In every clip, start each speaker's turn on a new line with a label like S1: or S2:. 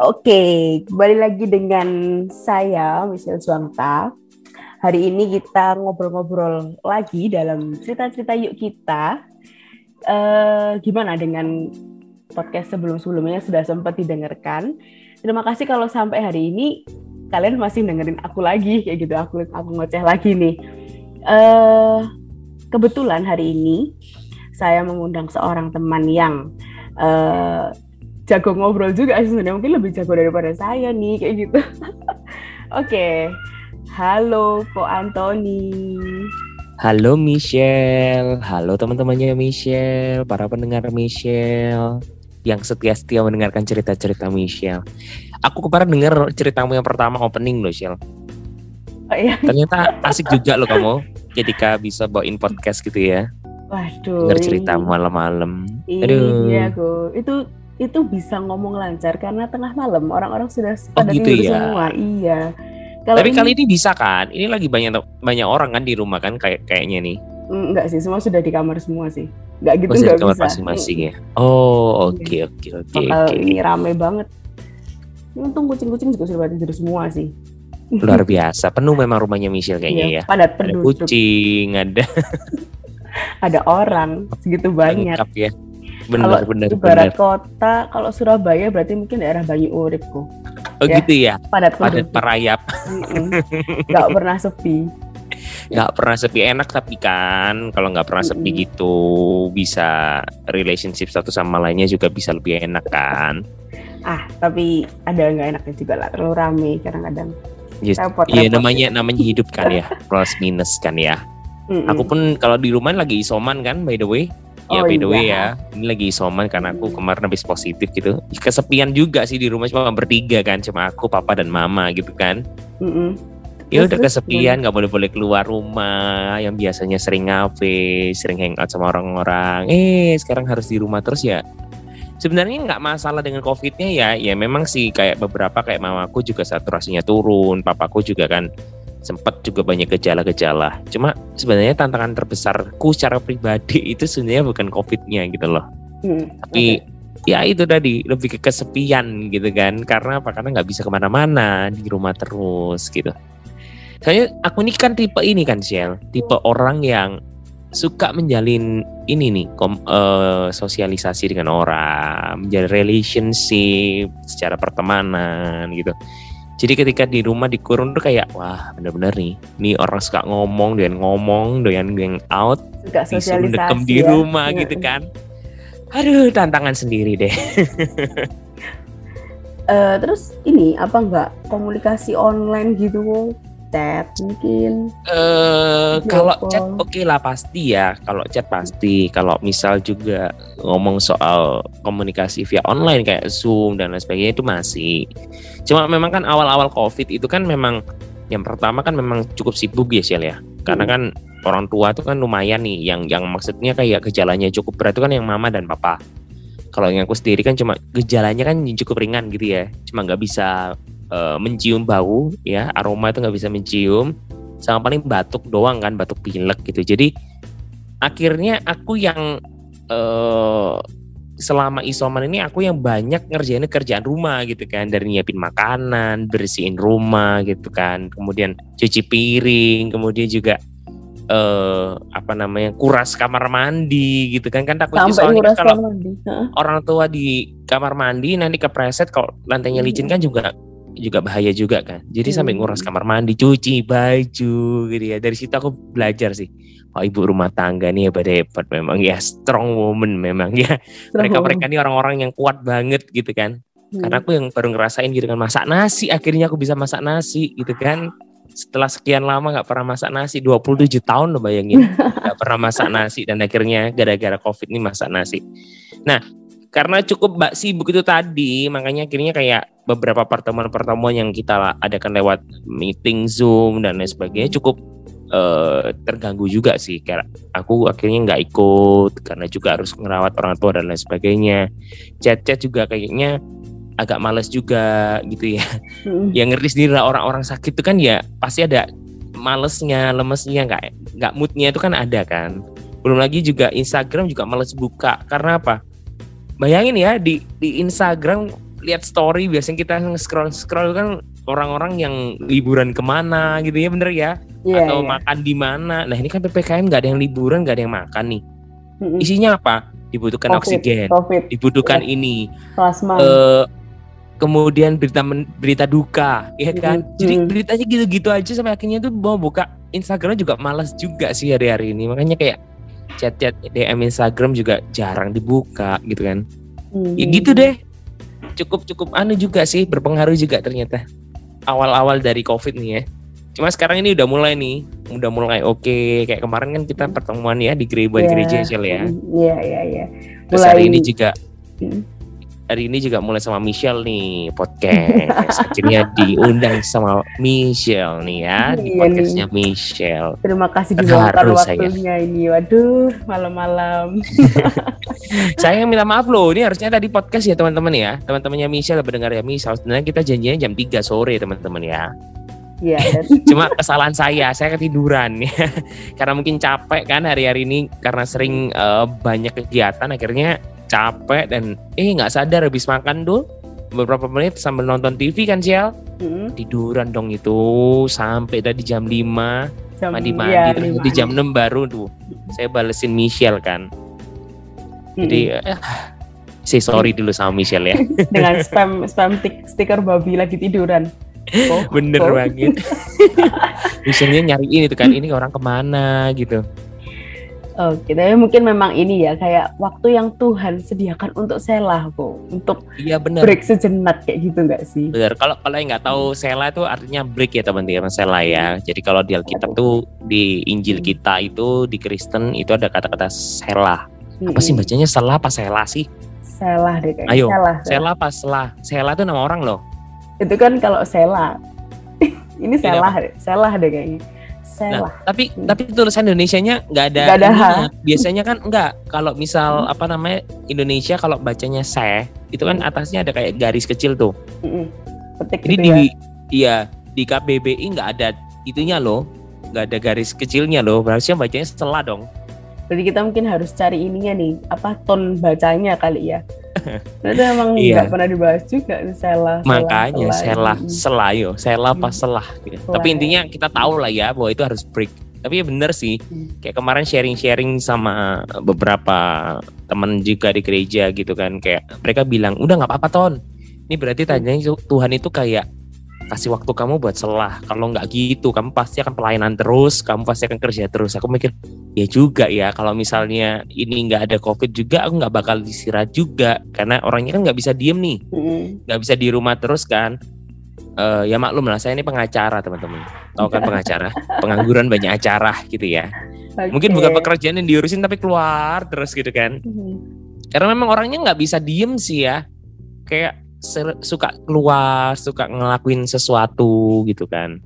S1: Oke, kembali lagi dengan saya Michelle Suangta. Hari ini kita ngobrol-ngobrol lagi dalam cerita-cerita yuk kita. Uh, gimana dengan podcast sebelum-sebelumnya sudah sempat didengarkan? Terima kasih kalau sampai hari ini kalian masih dengerin aku lagi kayak gitu. Aku aku ngoceh lagi nih. Uh, kebetulan hari ini saya mengundang seorang teman yang uh, jago ngobrol juga sebenarnya mungkin lebih jago daripada saya nih kayak gitu. Oke, okay. halo Ko Antoni.
S2: Halo Michelle, halo teman-temannya Michelle, para pendengar Michelle yang setia-setia mendengarkan cerita-cerita Michelle. Aku kemarin dengar ceritamu yang pertama opening loh, Michelle. Oh, iya. Ternyata asik juga loh kamu ketika bisa bawain podcast gitu ya.
S1: Waduh.
S2: Dengar cerita malam-malam.
S1: Aduh. Iya, Go. Itu itu bisa ngomong lancar karena tengah malam orang-orang sudah pada oh, gitu tidur ya? semua. Iya.
S2: Kalau Tapi ini, kali ini bisa kan? Ini lagi banyak banyak orang kan di rumah kan kayak kayaknya nih.
S1: Enggak sih, semua sudah di kamar semua sih. Enggak gitu
S2: oh, enggak di kamar masing-masing ya. Oh, oke iya. oke oke oke.
S1: Ini rame banget. Untung kucing-kucing juga sudah tidur semua sih.
S2: Luar biasa, penuh memang rumahnya Michelle kayaknya iya, ya.
S1: Padat
S2: Ada kucing, ada
S1: ada orang segitu banyak. Lengkap ya
S2: benar kalau benar
S1: ibarat benar. kota kalau Surabaya berarti mungkin daerah Banyu Urip kok
S2: oh ya, gitu ya?
S1: padat
S2: padat perayap.
S1: Nggak pernah sepi.
S2: Nggak pernah sepi enak tapi kan kalau nggak pernah sepi mm -hmm. gitu bisa relationship satu sama lainnya juga bisa lebih enak kan?
S1: Ah tapi ada nggak enaknya juga lah terlalu rame kadang-kadang.
S2: Yes. iya namanya namanya hidup kan ya plus minus kan ya. Mm -hmm. aku pun kalau di rumah lagi isoman kan by the way Ya oh, by the way iya. ya, ini lagi isoman karena aku kemarin habis positif gitu. Kesepian juga sih di rumah cuma bertiga kan, cuma aku, papa dan mama gitu kan. Mm -hmm. Ya udah kesepian, nggak boleh boleh keluar rumah. Yang biasanya sering ngafe, sering hangout sama orang-orang. Eh sekarang harus di rumah terus ya. Sebenarnya nggak masalah dengan covidnya ya, ya memang sih kayak beberapa kayak mamaku juga saturasinya turun, papaku juga kan sempat juga banyak gejala-gejala. Cuma sebenarnya tantangan terbesarku secara pribadi itu sebenarnya bukan COVID-nya gitu loh. Hmm, Tapi okay. ya itu tadi lebih ke kesepian gitu kan. Karena apa? Karena nggak bisa ke mana-mana di rumah terus gitu. Kayaknya aku ini kan tipe ini kan Shell, tipe orang yang suka menjalin ini nih kom, uh, sosialisasi dengan orang, menjalin relationship secara pertemanan gitu jadi ketika di rumah dikurung tuh kayak wah bener-bener nih, nih orang suka ngomong, doyan ngomong, doyan gang out,
S1: suka sosialisasi
S2: di ya. rumah ya. gitu kan. Aduh, tantangan sendiri deh.
S1: uh, terus ini apa enggak komunikasi online gitu chat mungkin?
S2: Uh, kalau chat oke okay lah pasti ya. Kalau chat pasti. Kalau misal juga ngomong soal komunikasi via online kayak Zoom dan lain sebagainya itu masih. Cuma memang kan awal-awal COVID itu kan memang yang pertama kan memang cukup sibuk ya Shell ya. Karena hmm. kan orang tua itu kan lumayan nih yang yang maksudnya kayak gejalanya cukup berat itu kan yang mama dan papa. Kalau yang aku sendiri kan cuma gejalanya kan cukup ringan gitu ya. Cuma nggak bisa uh, mencium bau ya. Aroma itu nggak bisa mencium. Sama paling batuk doang kan batuk pilek gitu. Jadi akhirnya aku yang uh, selama isoman ini aku yang banyak ngerjain kerjaan rumah gitu kan. Dari nyiapin makanan bersihin rumah gitu kan. Kemudian cuci piring kemudian juga uh, apa namanya kuras kamar mandi gitu kan. Kan takutnya soalnya kalau orang tua di kamar mandi nanti kepreset kalau lantainya licin kan juga juga bahaya juga kan. Jadi hmm. sampai nguras kamar mandi, cuci baju gitu ya. Dari situ aku belajar sih. Oh ibu rumah tangga nih hebat hebat memang ya strong woman memang ya. Mereka mereka ini orang-orang yang kuat banget gitu kan. Hmm. Karena aku yang baru ngerasain gitu kan masak nasi akhirnya aku bisa masak nasi gitu kan. Setelah sekian lama nggak pernah masak nasi 27 tahun loh bayangin nggak pernah masak nasi dan akhirnya gara-gara covid ini masak nasi. Nah karena cukup mbak sibuk itu tadi makanya akhirnya kayak beberapa pertemuan-pertemuan yang kita adakan lewat meeting zoom dan lain sebagainya cukup uh, terganggu juga sih. Kayak aku akhirnya nggak ikut karena juga harus merawat orang tua dan lain sebagainya. Chat-chat juga kayaknya agak males juga gitu ya. Mm. yang ngerti sendiri lah orang-orang sakit itu kan ya pasti ada malesnya lemesnya nggak nggak moodnya itu kan ada kan. Belum lagi juga Instagram juga males buka karena apa bayangin ya di di Instagram lihat story biasanya kita scroll scroll kan orang-orang yang liburan ke mana gitu ya bener ya?
S1: Iya,
S2: atau
S1: iya.
S2: makan di mana? Nah ini kan ppkm nggak ada yang liburan nggak ada yang makan nih. Isinya apa? Dibutuhkan
S1: Covid,
S2: oksigen.
S1: Covid,
S2: dibutuhkan
S1: Iya.
S2: ini.
S1: Plasma.
S2: eh kemudian berita men- berita duka ya kan?
S1: Mm,
S2: jadi beritanya gitu-gitu aja sampai akhirnya tuh mau buka Instagram juga malas juga sih hari-hari ini. Makanya kayak chat-chat DM Instagram juga jarang dibuka gitu kan
S1: Mm.
S2: ya gitu deh cukup cukup anu juga sih berpengaruh juga ternyata awal-awal dari covid nih ya cuma sekarang ini udah mulai nih udah mulai oke kayak kemarin kan kita pertemuan ya di gereja
S1: Iya.
S2: gereja ya
S1: Iya, iya, iya.
S2: terus hari ini juga
S1: Mm.
S2: Hari ini juga mulai sama Michelle nih podcast. Akhirnya diundang sama Michelle nih ya di
S1: Iya
S2: podcastnya Michelle.
S1: Terima kasih dibongkar
S2: harus saya.
S1: waktunya ini. Waduh, malam-malam.
S2: saya yang minta maaf loh ini harusnya tadi podcast ya teman-teman ya. Teman-temannya Michelle pendengar ya Michelle. Sebenarnya kita janjinya jam 3 sore teman-teman ya.
S1: Iya,
S2: cuma kesalahan saya saya ketiduran. Ya karena mungkin capek kan hari-hari ini karena sering eh, banyak kegiatan akhirnya capek dan eh nggak sadar habis makan tuh beberapa menit sambil nonton TV kan Ciel
S1: mm,
S2: tiduran dong itu sampai tadi jam 5
S1: jam
S2: mandi-mandi
S1: iya,
S2: terus di jam 6 baru tuh saya balesin Michelle kan.
S1: Mm-mm.
S2: jadi eh, say sorry dulu sama Michelle ya.
S1: Dengan spam spam tik, stiker babi lagi tiduran. Oh,
S2: bener
S1: oh.
S2: banget. Michelle-nya nyariin itu kan ini orang ke mana? gitu
S1: Oke, tapi mungkin memang ini ya kayak waktu yang Tuhan sediakan untuk selah kok, untuk
S2: iya bener
S1: break sejenak kayak gitu nggak sih?
S2: Benar. Kalau kalau yang nggak tahu sela itu artinya break ya teman-teman sela ya. Jadi kalau di Alkitab tuh di Injil kita itu di Kristen itu ada kata-kata sela. Apa sih bacanya sela apa sela sih?
S1: Selah deh kayaknya.
S2: Ayo,
S1: Selah, selah.
S2: Sela apa sela? Sela itu nama orang loh.
S1: Itu kan kalau selah. ini selah, selah deh kayaknya.
S2: Nah, tapi
S1: Hmm.
S2: tapi tulisan Indonesianya nggak ada.
S1: Nggak ada H.
S2: Biasanya kan enggak. Kalau misal
S1: Hmm.
S2: apa namanya Indonesia kalau bacanya se, itu kan atasnya ada kayak garis kecil tuh.
S1: Petik
S2: Jadi
S1: gitu
S2: di
S1: ya.
S2: iya di KBBI nggak ada itunya loh. nggak ada garis kecilnya loh. Harusnya bacanya sela dong.
S1: Berarti kita mungkin harus cari ininya nih, apa ton bacanya kali ya. Itu emang
S2: Iya.
S1: nggak pernah dibahas juga nih, selah.
S2: Makanya selah,
S1: Mm.
S2: selah yo, selah apa
S1: Hmm.
S2: selah. gitu. Tapi
S1: ya.
S2: intinya kita tahu lah ya bahwa itu harus break. Tapi ya bener sih,
S1: Hmm.
S2: kayak kemarin sharing-sharing sama beberapa temen juga di gereja gitu kan, kayak mereka bilang udah nggak apa-apa ton. Ini berarti tanyanya itu Tuhan itu kayak kasih waktu kamu buat selah. Kalau nggak gitu, kamu pasti akan pelayanan terus, kamu pasti akan kerja terus. Aku mikir ya juga ya, kalau misalnya ini nggak ada covid juga, aku nggak bakal istirahat juga, karena orangnya kan nggak bisa diem nih. Nggak bisa di rumah terus kan. Eh, ya maklum lah saya ini pengacara teman-teman. Tahu kan pengacara? Pengangguran banyak acara gitu ya. Mungkin
S1: Oke.
S2: bukan pekerjaan yang diurusin tapi keluar terus gitu kan.
S1: Mm.
S2: karena memang orangnya nggak bisa diem sih ya. Kayak suka keluar suka ngelakuin sesuatu gitu kan.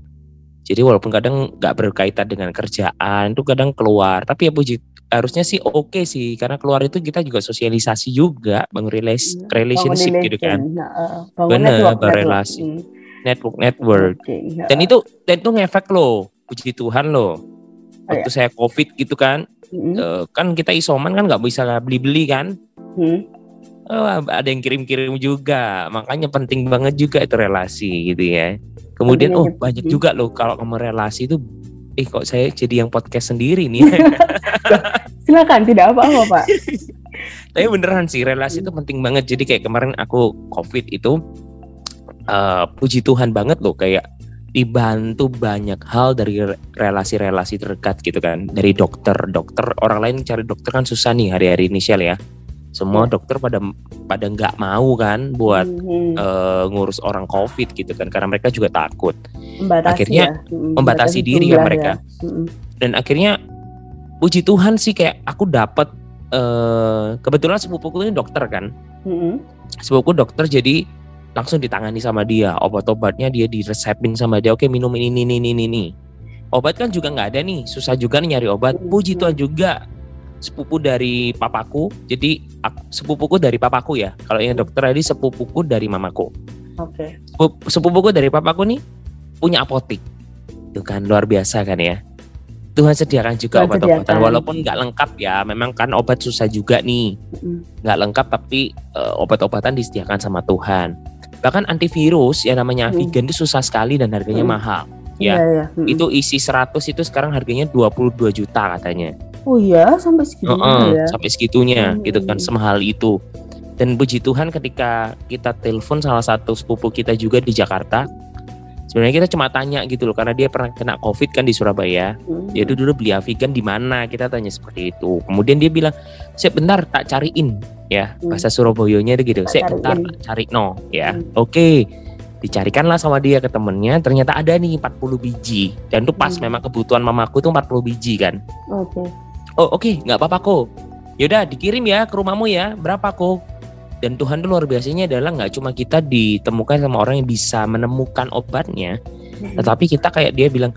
S2: Jadi walaupun kadang nggak berkaitan dengan kerjaan itu kadang keluar. Tapi ya puji harusnya sih oke sih. Karena keluar itu kita juga sosialisasi juga bangun relas-
S1: Iya,
S2: relationship
S1: Bangun
S2: gitu kan.
S1: Nah, uh,
S2: Bener, berrelasi.
S1: network.
S2: network network.
S1: Hmm, nah,
S2: dan itu dan itu ngefek loh. Puji Tuhan loh. Waktu saya covid gitu kan
S1: mm,
S2: eh, kan kita isoman kan nggak bisa beli beli kan.
S1: Mm.
S2: Oh, ada yang kirim kirim juga. Makanya penting banget juga itu relasi gitu ya. Kemudian
S1: Pentingnya
S2: oh banyak juga loh kalau kamu relasi itu eh kok saya jadi yang podcast sendiri nih?
S1: Silakan, tidak apa-apa Pak.
S2: tapi beneran sih relasi itu penting banget. Jadi kayak kemarin aku covid itu eh, puji Tuhan banget loh kayak dibantu banyak hal dari re- relasi-relasi terdekat gitu kan. Dari dokter dokter orang lain cari dokter kan susah nih hari-hari ini Shell ya semua
S1: Iya.
S2: dokter pada pada nggak mau kan buat
S1: Mm,
S2: eh, ngurus orang covid gitu kan karena mereka juga takut.
S1: Membatasi
S2: akhirnya
S1: ya. Mm,
S2: membatasi diri ya
S1: jumlah
S2: mereka.
S1: Mm,
S2: dan akhirnya puji Tuhan sih kayak aku dapat eh kebetulan sepupuku ini dokter kan.
S1: Mm,
S2: sepupuku dokter jadi langsung ditangani sama dia. Obat-obatnya dia diresepin sama dia. Oke minum ini ini ini ini, ini. Obat kan juga nggak ada nih. Susah juga nih nyari obat. Puji Tuhan juga sepupu dari papaku jadi ak- sepupuku dari papaku ya kalau yang dokter tadi sepupuku dari mamaku
S1: Oke.
S2: Sepup- sepupuku dari papaku nih punya apotik itu kan luar biasa kan ya Tuhan sediakan juga obat-obatan walaupun nggak lengkap ya. Memang kan obat susah juga nih.
S1: Mm.
S2: Nggak lengkap tapi eh, obat-obatan disediakan sama Tuhan. Bahkan antivirus yang namanya
S1: Hmm.
S2: Avigan itu susah sekali dan harganya
S1: Hmm.
S2: mahal. Ya.
S1: iya. Mm.
S2: Itu isi 100 itu sekarang harganya 22 juta katanya.
S1: Oh iya, sampai segitu
S2: Heeh,
S1: ya.
S2: sampai segitunya
S1: Hmm.
S2: gitu kan semahal itu. Dan puji Tuhan ketika kita telepon salah satu sepupu kita juga di Jakarta, sebenarnya kita cuma tanya gitu loh karena dia pernah kena Covid kan di Surabaya.
S1: Mm.
S2: Dia itu dulu beli Avigan di mana? Kita tanya seperti itu. Kemudian dia bilang, "Siap bentar tak cariin." Ya,
S1: Hmm.
S2: bahasa Surabayanya itu gitu. "Siap bentar
S1: cariin."
S2: tak cari no." Ya.
S1: Hmm.
S2: Oke. Dicarikanlah sama dia ke temennya, ternyata ada nih 40 biji. Dan itu pas
S1: Hmm.
S2: memang kebutuhan mamaku tuh 40 biji kan.
S1: Oke.
S2: Oh oke, nggak apa-apa kok. Yaudah dikirim ya ke rumahmu ya. Berapa kok? Dan Tuhan tuh luar biasanya adalah nggak cuma kita ditemukan sama orang yang bisa menemukan obatnya,
S1: Mm.
S2: tetapi kita kayak dia bilang,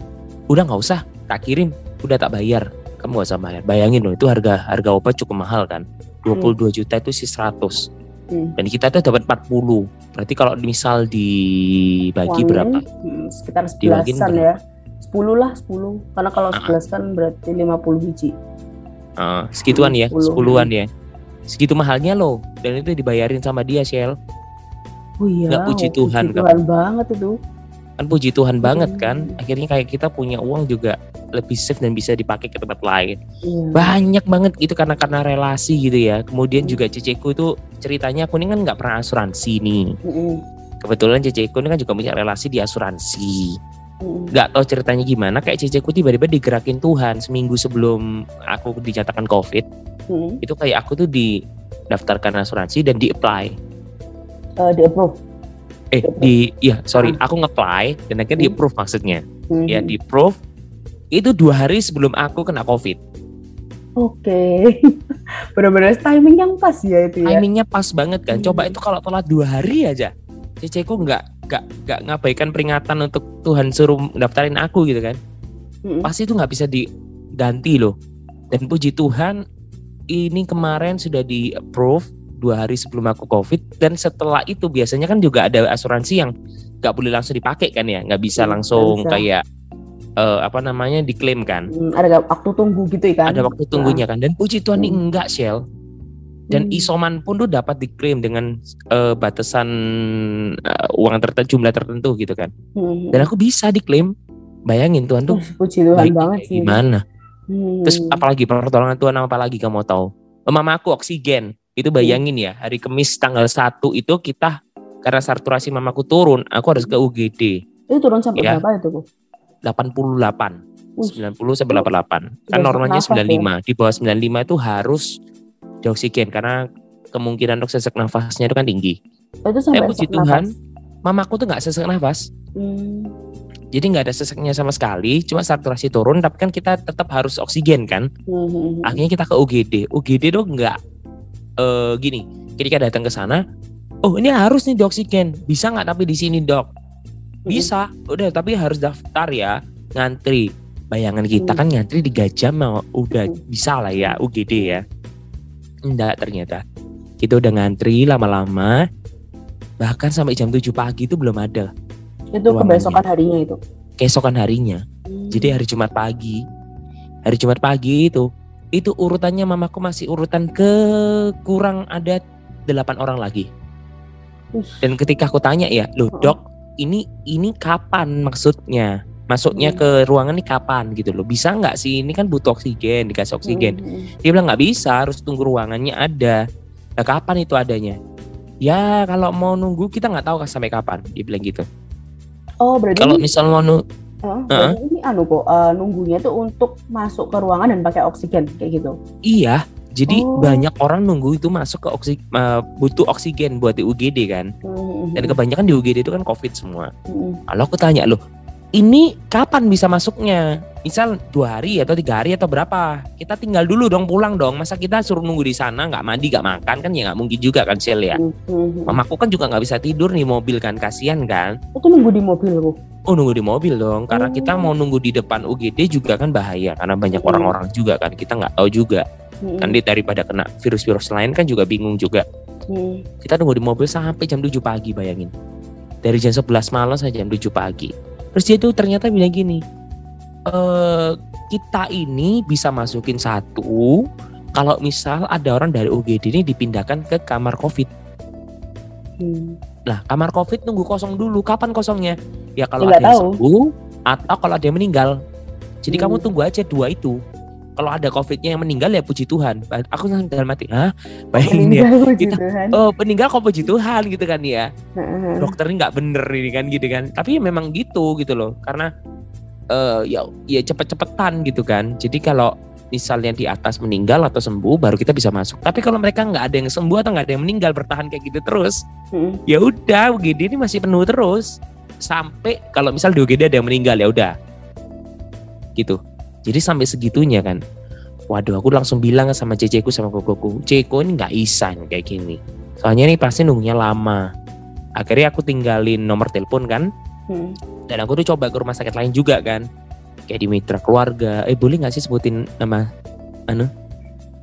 S2: udah nggak usah, tak kirim, udah tak bayar. Kamu nggak usah bayar. Bayangin loh, itu harga harga obat cukup mahal kan. 22 juta itu sih 100.
S1: Hmm.
S2: Dan kita tuh dapat 40. Berarti kalau misal dibagi
S1: Uangnya,
S2: berapa?
S1: mm, sekitar
S2: Dibagi
S1: sebelasan
S2: berapa?
S1: ya. 10 lah, 10. Karena kalau
S2: Ah.
S1: 11 kan berarti 50 biji.
S2: Eh, segituan ya,
S1: 10.
S2: sepuluhan ya. Segitu mahalnya loh. Dan itu dibayarin sama dia, Shell.
S1: Oh iya.
S2: Nggak puji
S1: oh,
S2: Tuhan,
S1: Puji Tuhan banget itu.
S2: kan puji Tuhan banget
S1: Hmm.
S2: kan akhirnya kayak kita punya uang juga lebih safe dan bisa dipakai ke tempat lain
S1: Iya.
S2: banyak banget gitu karena karena relasi gitu ya kemudian
S1: Hmm.
S2: juga ceceku itu ceritanya aku ini kan nggak pernah asuransi nih
S1: Mm-mm.
S2: kebetulan ceceku ini kan juga punya relasi di asuransi. Nggak tahu ceritanya gimana kayak ceceku tiba-tiba digerakin Tuhan seminggu sebelum aku dinyatakan covid
S1: Mm-mm.
S2: itu kayak aku tuh didaftarkan asuransi dan di apply
S1: Eh, di approve.
S2: eh di ya sorry aku nge-apply dan akhirnya di
S1: Hmm.
S2: approve maksudnya
S1: Mhm.
S2: ya di approve itu dua hari sebelum aku kena covid
S1: Oke. Benar-benar timing yang pas ya itu ya.
S2: timingnya pas banget kan coba
S1: Hmm.
S2: itu kalau telat dua hari aja ceceku nggak nggak nggak ngabaikan peringatan untuk Tuhan suruh daftarin aku gitu kan
S1: Mm-mm.
S2: pasti itu nggak bisa diganti loh dan puji Tuhan ini kemarin sudah di approve dua hari sebelum aku covid dan setelah itu biasanya kan juga ada asuransi yang nggak boleh langsung dipakai kan ya nggak bisa
S1: Hmm,
S2: langsung
S1: bisa.
S2: kayak eh, apa namanya diklaim kan
S1: Mm, ada waktu tunggu gitu kan.
S2: ada waktu tunggunya kan dan puji Tuhan ini
S1: Hmm.
S2: enggak Shell dan
S1: Hmm.
S2: isoman pun tuh dapat diklaim dengan eh, batasan eh, uang tertentu jumlah tertentu gitu kan
S1: Mm.
S2: dan aku bisa diklaim bayangin Tuhan tuh
S1: Uh, puji Tuhan banget sih.
S2: gimana
S1: Hmm.
S2: terus apalagi pertolongan Tuhan apa lagi kamu tahu Oh, mama aku oksigen itu bayangin ya hari Kamis tanggal 1 itu kita karena saturasi mamaku turun aku harus ke UGD
S1: itu turun sampai
S2: Ya.
S1: berapa itu Bu?
S2: 88
S1: Wih.
S2: 90 sampai 88 kan normalnya
S1: nafas ya?
S2: 95 di bawah 95 itu harus dioksigen karena kemungkinan untuk sesak nafasnya itu kan tinggi
S1: Oh, itu sampai
S2: Eh, puji
S1: sesak
S2: Tuhan.
S1: nafas.
S2: mamaku tuh nggak sesak nafas
S1: Hmm.
S2: jadi nggak ada sesaknya sama sekali cuma saturasi turun tapi kan kita tetap harus oksigen kan
S1: Hmm.
S2: akhirnya kita ke UGD UGD tuh nggak eh gini ketika datang ke sana oh ini harus nih dioksigen bisa nggak tapi di sini dok bisa udah tapi harus daftar ya ngantri bayangan kita
S1: Hmm.
S2: kan ngantri 3 jam mau udah
S1: Hmm.
S2: bisa lah ya UGD ya enggak ternyata kita udah ngantri lama-lama bahkan sampai jam 7 pagi itu belum ada
S1: itu
S2: ruangannya.
S1: kebesokan harinya itu.
S2: keesokan harinya
S1: Hmm.
S2: Jadi hari Jumat pagi, hari Jumat pagi itu, itu urutannya mamaku masih urutan ke kurang ada delapan orang lagi. Dan ketika aku tanya ya, loh
S1: Heeh.
S2: dok, ini ini kapan maksudnya? Masuknya
S1: Hmm.
S2: ke ruangan ini kapan gitu loh? Bisa nggak sih? Ini kan butuh oksigen, dikasih oksigen.
S1: Hmm.
S2: Dia bilang nggak bisa, harus tunggu ruangannya ada. Nah kapan itu adanya? Ya kalau mau nunggu kita nggak tahu sampai kapan. Dia bilang gitu.
S1: Oh berarti
S2: Kalau misal mau nu-
S1: oh, berarti ini anu kok eh, nunggunya tuh untuk masuk ke ruangan dan pakai oksigen kayak gitu.
S2: Iya, jadi
S1: Oh.
S2: banyak orang nunggu itu masuk ke oksi, eh, butuh oksigen buat di UGD kan.
S1: Hmm.
S2: Dan kebanyakan di UGD itu kan COVID semua.
S1: Hmm.
S2: Kalau aku tanya loh, ini kapan bisa masuknya? Misal dua hari atau tiga hari atau berapa? Kita tinggal dulu dong, pulang dong. Masa kita suruh nunggu di sana, nggak mandi, nggak makan kan ya nggak mungkin juga kan Sel ya.
S1: Hmm. Hmm.
S2: Mamaku kan juga nggak bisa tidur nih mobil kan, kasihan kan.
S1: Itu nunggu di mobil Bu.
S2: Oh nunggu di mobil dong, karena
S1: Oh.
S2: kita mau nunggu di depan UGD juga kan bahaya, karena banyak
S1: Hmm.
S2: orang-orang juga kan. Kita nggak tahu juga. Di- daripada kena virus-virus lain kan juga bingung juga.
S1: Hmm.
S2: kita nunggu di mobil sampai jam 7 pagi bayangin dari jam 11 malam sampai jam 7 pagi terus dia tuh ternyata bilang gini eh kita ini bisa masukin satu kalau misal ada orang dari UGD ini dipindahkan ke kamar COVID.
S1: Hmm.
S2: Nah, kamar COVID nunggu kosong dulu. Kapan kosongnya? Ya kalau
S1: Nggak
S2: ada yang
S1: tahu.
S2: sembuh atau kalau ada yang meninggal. Jadi
S1: Hmm.
S2: kamu tunggu aja dua itu. Kalau ada COVID-nya yang meninggal ya puji Tuhan. Aku langsung dalam hati, hah? Bayangin ya. Kita-
S1: Tuhan.
S2: Oh, meninggal kok puji Tuhan gitu kan ya.
S1: Heeh.
S2: Dokternya nggak bener ini kan gitu kan. Tapi ya memang gitu gitu loh. Karena eh ya ya cepet-cepetan gitu kan. Jadi kalau misalnya di atas meninggal atau sembuh baru kita bisa masuk. Tapi kalau mereka nggak ada yang sembuh atau nggak ada yang meninggal bertahan kayak gitu terus,
S1: Mm-mm.
S2: ya udah UGD ini masih penuh terus sampai kalau misal di UGD ada yang meninggal ya udah gitu jadi sampai segitunya kan. Waduh aku langsung bilang sama ceceku sama kokoku ceko ini nggak bisa nih kayak gini. Soalnya ini pasti nunggunya lama. Akhirnya aku tinggalin nomor telepon kan.
S1: Mm.
S2: dan aku tuh coba ke rumah sakit lain juga kan. Kayak di mitra keluarga. Eh boleh nggak sih sebutin nama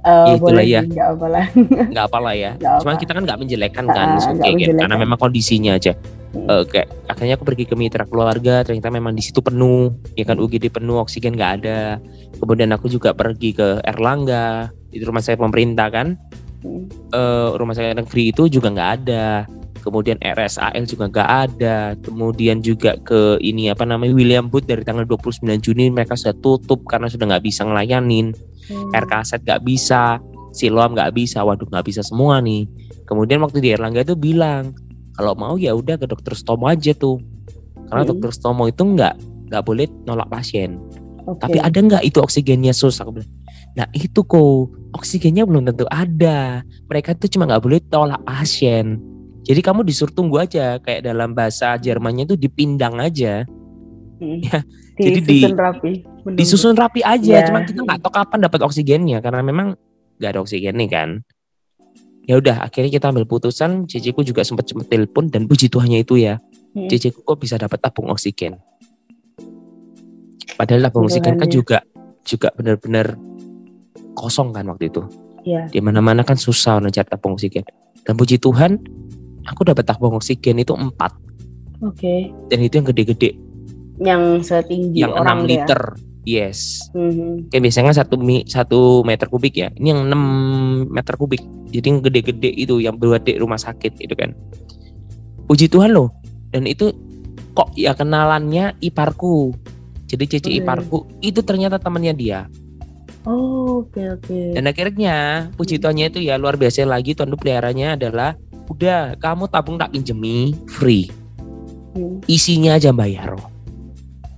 S1: Eh,
S2: Ya, itulah
S1: boleh
S2: ya.
S1: sih, nggak apa-lah.
S2: nggak apalah ya
S1: Nggak
S2: cuman
S1: apa.
S2: kita kan nggak menjelekkan
S1: Ah,
S2: kan
S1: nggak
S2: Oke, gitu. karena memang kondisinya aja
S1: Hmm.
S2: Eh, kayak akhirnya aku pergi ke mitra keluarga ternyata memang di situ penuh ya kan UGD penuh oksigen nggak ada kemudian aku juga pergi ke Erlangga di rumah sakit pemerintah kan
S1: Mm.
S2: Eh, rumah sakit negeri itu juga nggak ada kemudian RSAL juga nggak ada kemudian juga ke ini apa namanya William Booth dari tanggal 29 Juni mereka sudah tutup karena sudah nggak bisa ngelayanin
S1: Hmm.
S2: RKZ nggak bisa, Siloam nggak bisa, waduh nggak bisa semua nih. Kemudian waktu di Erlangga itu bilang kalau mau ya udah ke dokter Stomo aja tuh, karena
S1: Hmm.
S2: dokter Stomo itu nggak nggak boleh nolak pasien.
S1: Oke.
S2: Tapi ada nggak itu oksigennya sus? Aku bilang, nah itu kok oksigennya belum tentu ada. Mereka tuh cuma nggak boleh tolak pasien. Jadi kamu disuruh tunggu aja, kayak dalam bahasa Jermannya itu dipindang aja,
S1: Mm.
S2: ya, jadi di-
S1: Disusun rapi. menunggu.
S2: disusun rapi aja.
S1: Ya.
S2: Cuma kita nggak tahu kapan dapat oksigennya karena memang nggak ada oksigen nih kan. Ya udah, akhirnya kita ambil putusan. Ciciku juga sempat sempat telepon dan puji Tuhannya itu ya,
S1: Mm.
S2: ciciku kok bisa dapat tabung oksigen. Padahal tabung oksigen kan
S1: ya.
S2: juga juga benar-benar kosong kan waktu itu.
S1: Iya.
S2: Di mana-mana kan susah mencari tabung oksigen. Dan puji Tuhan, aku dapat tabung oksigen itu empat
S1: Oke.
S2: dan itu yang gede-gede,
S1: Yang setinggi
S2: yang 6
S1: orang tuh ya.
S2: liter. Yes.
S1: Mhm.
S2: Kayak biasanya kan satu mi, satu meter kubik ya. Ini yang 6 meter kubik. Jadi yang gede-gede itu yang buat di rumah sakit itu kan. Puji Tuhan loh. Dan itu kok ya kenalannya iparku. Jadi cici
S1: Oke.
S2: iparku itu ternyata temannya dia.
S1: Oh, oke oke.
S2: Dan akhirnya puji Tuhannya itu ya luar biasa lagi tuan peliharanya adalah udah kamu tabung tak pinjemi free.
S1: Hmm.
S2: Isinya aja bayar.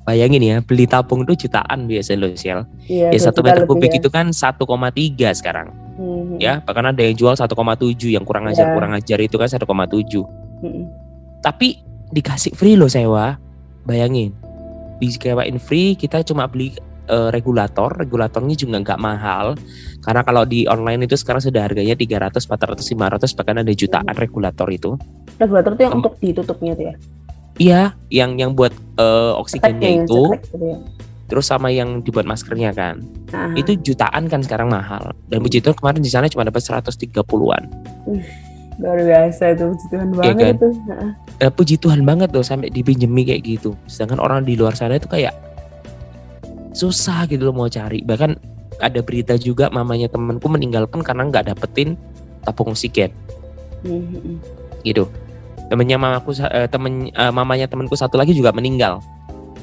S2: Bayangin ya, beli tabung itu jutaan biasa loh, Sial.
S1: Iya.
S2: Ya satu meter kubik
S1: ya.
S2: itu kan 1,3 sekarang.
S1: Mhm.
S2: ya bahkan ada yang jual 1,7 yang kurang ajar
S1: Ya.
S2: kurang ajar itu kan 1,7
S1: Mhm.
S2: tapi dikasih free loh sewa bayangin disewain free kita cuma beli eh, regulator regulatornya juga nggak mahal karena kalau di online itu sekarang sudah harganya 300 400 500 bahkan ada jutaan regulator itu
S1: Regulator tuh yang
S2: Em-
S1: untuk ditutupnya tuh ya.
S2: iya yang yang buat eh, oksigennya
S1: Cetek ya,
S2: itu
S1: cetek gitu ya.
S2: terus sama yang dibuat maskernya kan
S1: Aha.
S2: itu jutaan kan sekarang mahal dan puji Tuhan kemarin di sana cuma dapat 130-an
S1: luar biasa itu puji Tuhan banget
S2: kan?
S1: itu.
S2: Eh, puji Tuhan banget loh sampai dipinjemi kayak gitu. Sedangkan orang di luar sana itu kayak susah gitu loh mau cari. Bahkan ada berita juga mamanya temanku meninggalkan karena nggak dapetin tabung oksigen
S1: Mhm.
S2: gitu. Temennya mamaku eh, temen eh, mamanya temanku satu lagi juga meninggal.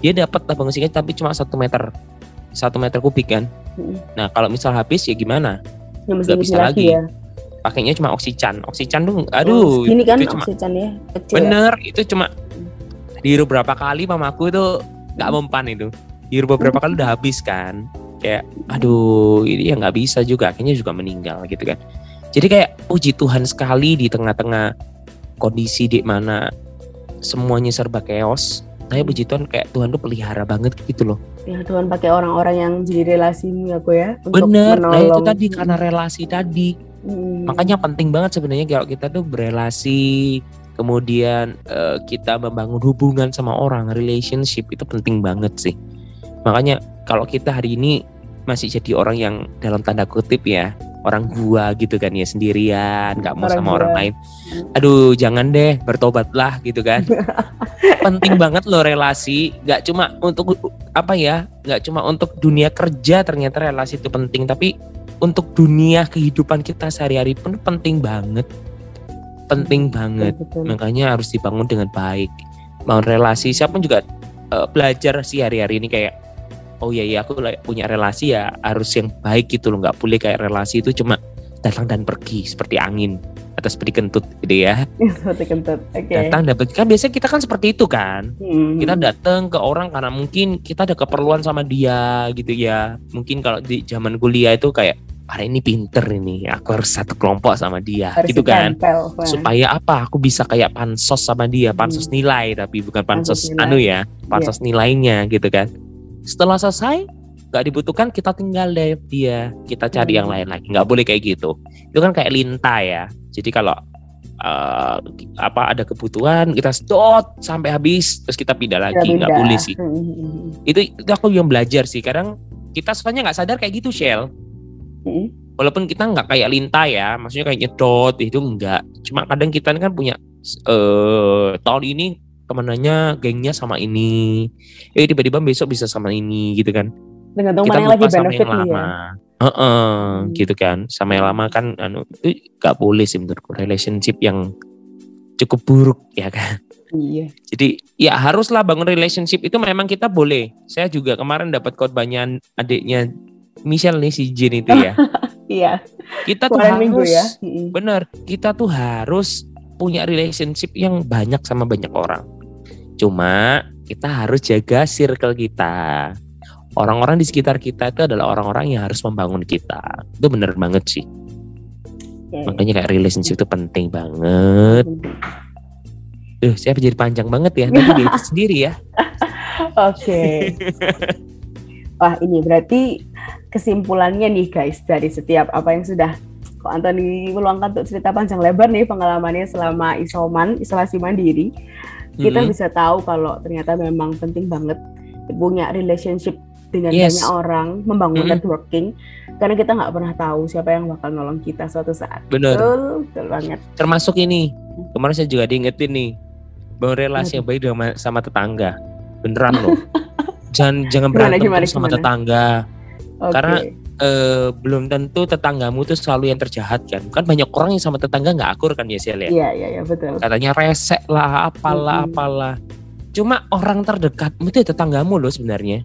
S2: Dia dapat tabung oksigen tapi cuma satu meter satu meter kubik kan.
S1: Mhm.
S2: Nah kalau misal habis ya gimana? Nggak bisa lagi.
S1: ya.
S2: Pakainya cuma oksigen. Oksigen tuh,
S1: Oh,
S2: aduh,
S1: Ini kan
S2: itu cuma
S1: oksigen ya. Kecil. ya?
S2: Bener, itu cuma dihirup berapa kali mamaku itu nggak mempan itu. Dihirup beberapa kali udah habis kan. Kayak, aduh, ini ya nggak bisa juga. Akhirnya juga meninggal gitu kan. Jadi kayak puji Tuhan sekali di tengah-tengah kondisi di mana semuanya serba chaos. Saya puji Tuhan kayak Tuhan tuh pelihara banget gitu loh.
S1: Ya Tuhan pakai orang-orang yang jadi relasimu ya ya. untuk
S2: Bener, nah itu tadi karena relasi tadi.
S1: Mhm.
S2: Makanya penting banget sebenarnya kalau kita tuh berelasi, kemudian eh, kita membangun hubungan sama orang, relationship itu penting banget sih. Makanya kalau kita hari ini masih jadi orang yang dalam tanda kutip ya orang gua gitu kan ya sendirian nggak mau
S1: Orang
S2: sama
S1: gua.
S2: orang lain. Aduh jangan deh bertobatlah gitu kan. Penting banget loh relasi nggak cuma untuk apa ya nggak cuma untuk dunia kerja ternyata relasi itu penting tapi untuk dunia kehidupan kita sehari-hari pun penting banget. Penting banget.
S1: Betul.
S2: makanya harus dibangun dengan baik. Bangun relasi siapa juga eh, belajar sih hari-hari ini kayak oh iya iya aku punya relasi ya harus yang baik gitu loh nggak boleh kayak relasi itu cuma datang dan pergi seperti angin atau seperti kentut gitu ya
S1: Seperti kentut. Oke.
S2: datang dapat kan biasanya kita kan seperti itu kan
S1: Hmm.
S2: kita datang ke orang karena mungkin kita ada keperluan sama dia gitu ya mungkin kalau di zaman kuliah itu kayak hari ini pinter ini aku harus satu kelompok sama dia
S1: Harus
S2: gitu kan
S1: ditempel, Pak.
S2: supaya apa aku bisa kayak pansos sama dia pansos nilai tapi bukan
S1: Pansos
S2: pansos,
S1: nilai.
S2: anu ya pansos nilainya gitu kan setelah selesai nggak dibutuhkan kita tinggal deh dia. Kita cari yang lain lagi. Nggak boleh kayak gitu. Itu kan kayak lintah ya. Jadi kalau eh, apa ada kebutuhan kita stop sampai habis terus kita pindah
S1: Tidak
S2: lagi. Nggak boleh sih.
S1: Hmm, hmm, hmm.
S2: itu, itu aku yang belajar sih. Kadang kita soalnya nggak sadar kayak gitu Shell.
S1: Hmm.
S2: walaupun kita nggak kayak lintah ya. Maksudnya kayak nyedot itu enggak cuma kadang kita kan punya eh tahun ini temenannya gengnya sama ini eh tiba-tiba besok bisa sama ini gitu kan
S1: Tergantung
S2: kita
S1: mana lagi
S2: lupa sama yang
S1: nih ya.
S2: lama Heeh,
S1: Hmm.
S2: gitu kan sama yang lama kan anu itu nggak boleh sih menurutku relationship yang cukup buruk ya kan
S1: Iya.
S2: jadi ya haruslah bangun relationship itu memang kita boleh saya juga kemarin dapat khotbahnya adiknya Michelle nih si Jin itu ya
S1: Iya.
S2: kita tuh
S1: minggu
S2: harus
S1: ya.
S2: Bener kita tuh harus punya relationship yang banyak sama banyak orang cuma kita harus jaga circle kita. Orang-orang di sekitar kita itu adalah orang-orang yang harus membangun kita. Itu bener banget sih.
S1: Oke.
S2: makanya kayak relationship itu penting banget. Duh, saya jadi panjang banget ya? Nanti itu sendiri ya.
S1: Oke. Wah ini berarti kesimpulannya nih guys dari setiap apa yang sudah kok Anthony meluangkan untuk cerita panjang lebar nih pengalamannya selama isoman isolasi mandiri kita bisa tahu kalau ternyata memang penting banget punya relationship dengan
S2: Yes.
S1: banyak orang membangun
S2: Mm-mm.
S1: networking. Karena kita nggak pernah tahu siapa yang bakal nolong kita suatu saat.
S2: Bener.
S1: Betul betul banget.
S2: Termasuk ini kemarin saya juga diingetin nih bangun relasi yang baik dengan sama tetangga. Beneran loh. Jangan jangan
S1: Gimana,
S2: berantem
S1: gimana,
S2: terus sama
S1: gimana?
S2: tetangga.
S1: Oke.
S2: Karena eh, belum tentu tetanggamu tuh selalu yang terjahat kan? Kan banyak orang yang sama tetangga nggak akur kan ya Sel ya?
S1: Iya iya iya betul.
S2: Katanya resek lah apalah
S1: Mm-mm.
S2: apalah. Cuma orang terdekatmu itu ya tetanggamu loh sebenarnya.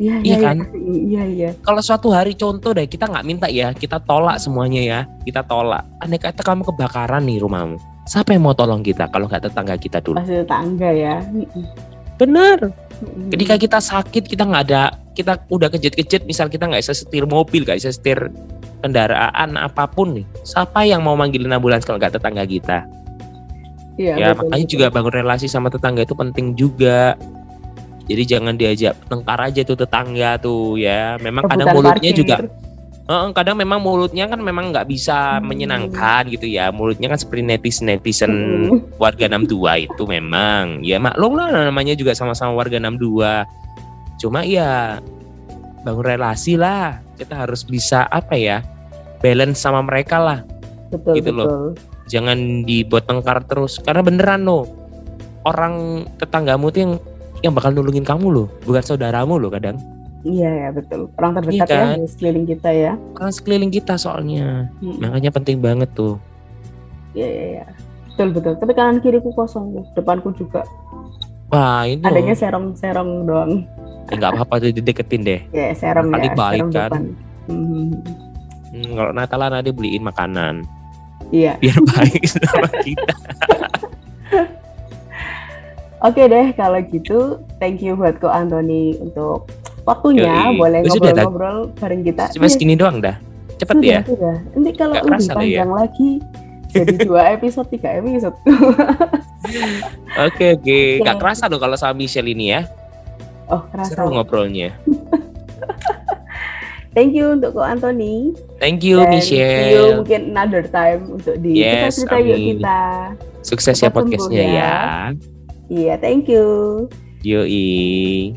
S1: Iya
S2: Iya kan?
S1: iya iya.
S2: Kalau suatu hari contoh deh kita nggak minta ya kita tolak semuanya ya kita tolak. Andai kata kamu kebakaran nih rumahmu siapa yang mau tolong kita kalau nggak tetangga kita dulu?
S1: Pasti tetangga ya Mm-mm.
S2: ketika kita sakit kita nggak ada kita udah kejut-kejut misal kita nggak bisa setir mobil nggak bisa setir kendaraan apa pun nih siapa yang mau manggilin ambulans kalau nggak tetangga kita
S1: Iya,
S2: ya
S1: betul,
S2: makanya
S1: betul.
S2: juga bangun relasi sama tetangga itu penting juga jadi jangan diajak tengkar aja tuh tetangga tuh ya memang kadang mulutnya
S1: parkir.
S2: juga Heeh, kadang memang mulutnya kan memang nggak bisa menyenangkan gitu ya. Mulutnya kan seperti netizen netizen warga 62 itu memang. Ya maklum lah namanya juga sama-sama warga 62 cuma ya bangun relasi lah. Kita harus bisa apa ya balance sama mereka lah.
S1: Betul
S2: gitu loh.
S1: betul.
S2: Jangan dibuat tengkar terus. Karena beneran loh orang tetanggamu tuh yang yang bakal nulungin kamu loh. Bukan saudaramu loh kadang
S1: iya ya betul. Orang terdekat
S2: Iya kan?
S1: ya di sekeliling kita ya.
S2: Orang sekeliling kita soalnya.
S1: Mm.
S2: makanya penting banget tuh.
S1: Iya iya iya. Betul betul. Tapi kanan kiriku kosong tuh depanku juga.
S2: Wah itu
S1: adanya serong serong doang.
S2: Eh, apa-apa tuh dideketin deh.
S1: Ya serong
S2: Kali
S1: ya
S2: baik
S1: serong
S2: kan.
S1: Mhm.
S2: Hmm, kalau Natalan ada beliin makanan.
S1: Iya.
S2: Biar baik sama kita.
S1: Oke deh kalau gitu thank you buat ko Anthony untuk waktunya
S2: Yoi.
S1: boleh ngobrol-ngobrol bareng kita.
S2: Cuma
S1: Iya,
S2: segini doang dah. Cepet
S1: sudah,
S2: ya?
S1: sudah. nanti kalau
S2: Nggak
S1: lebih
S2: ya.
S1: panjang lagi jadi dua episode tiga episode.
S2: Oke oke. Nggak kerasa loh kalau sama Michelle ini ya.
S1: Oh kerasa
S2: seru ngobrolnya.
S1: Thank you untuk ko Anthony
S2: thank you
S1: Dan see you
S2: Michelle.
S1: mungkin another time untuk di
S2: Yes,
S1: cerita yuk kita.
S2: sukses ya podcastnya
S1: ya.
S2: ya.
S1: Iya, thank you.
S2: yoi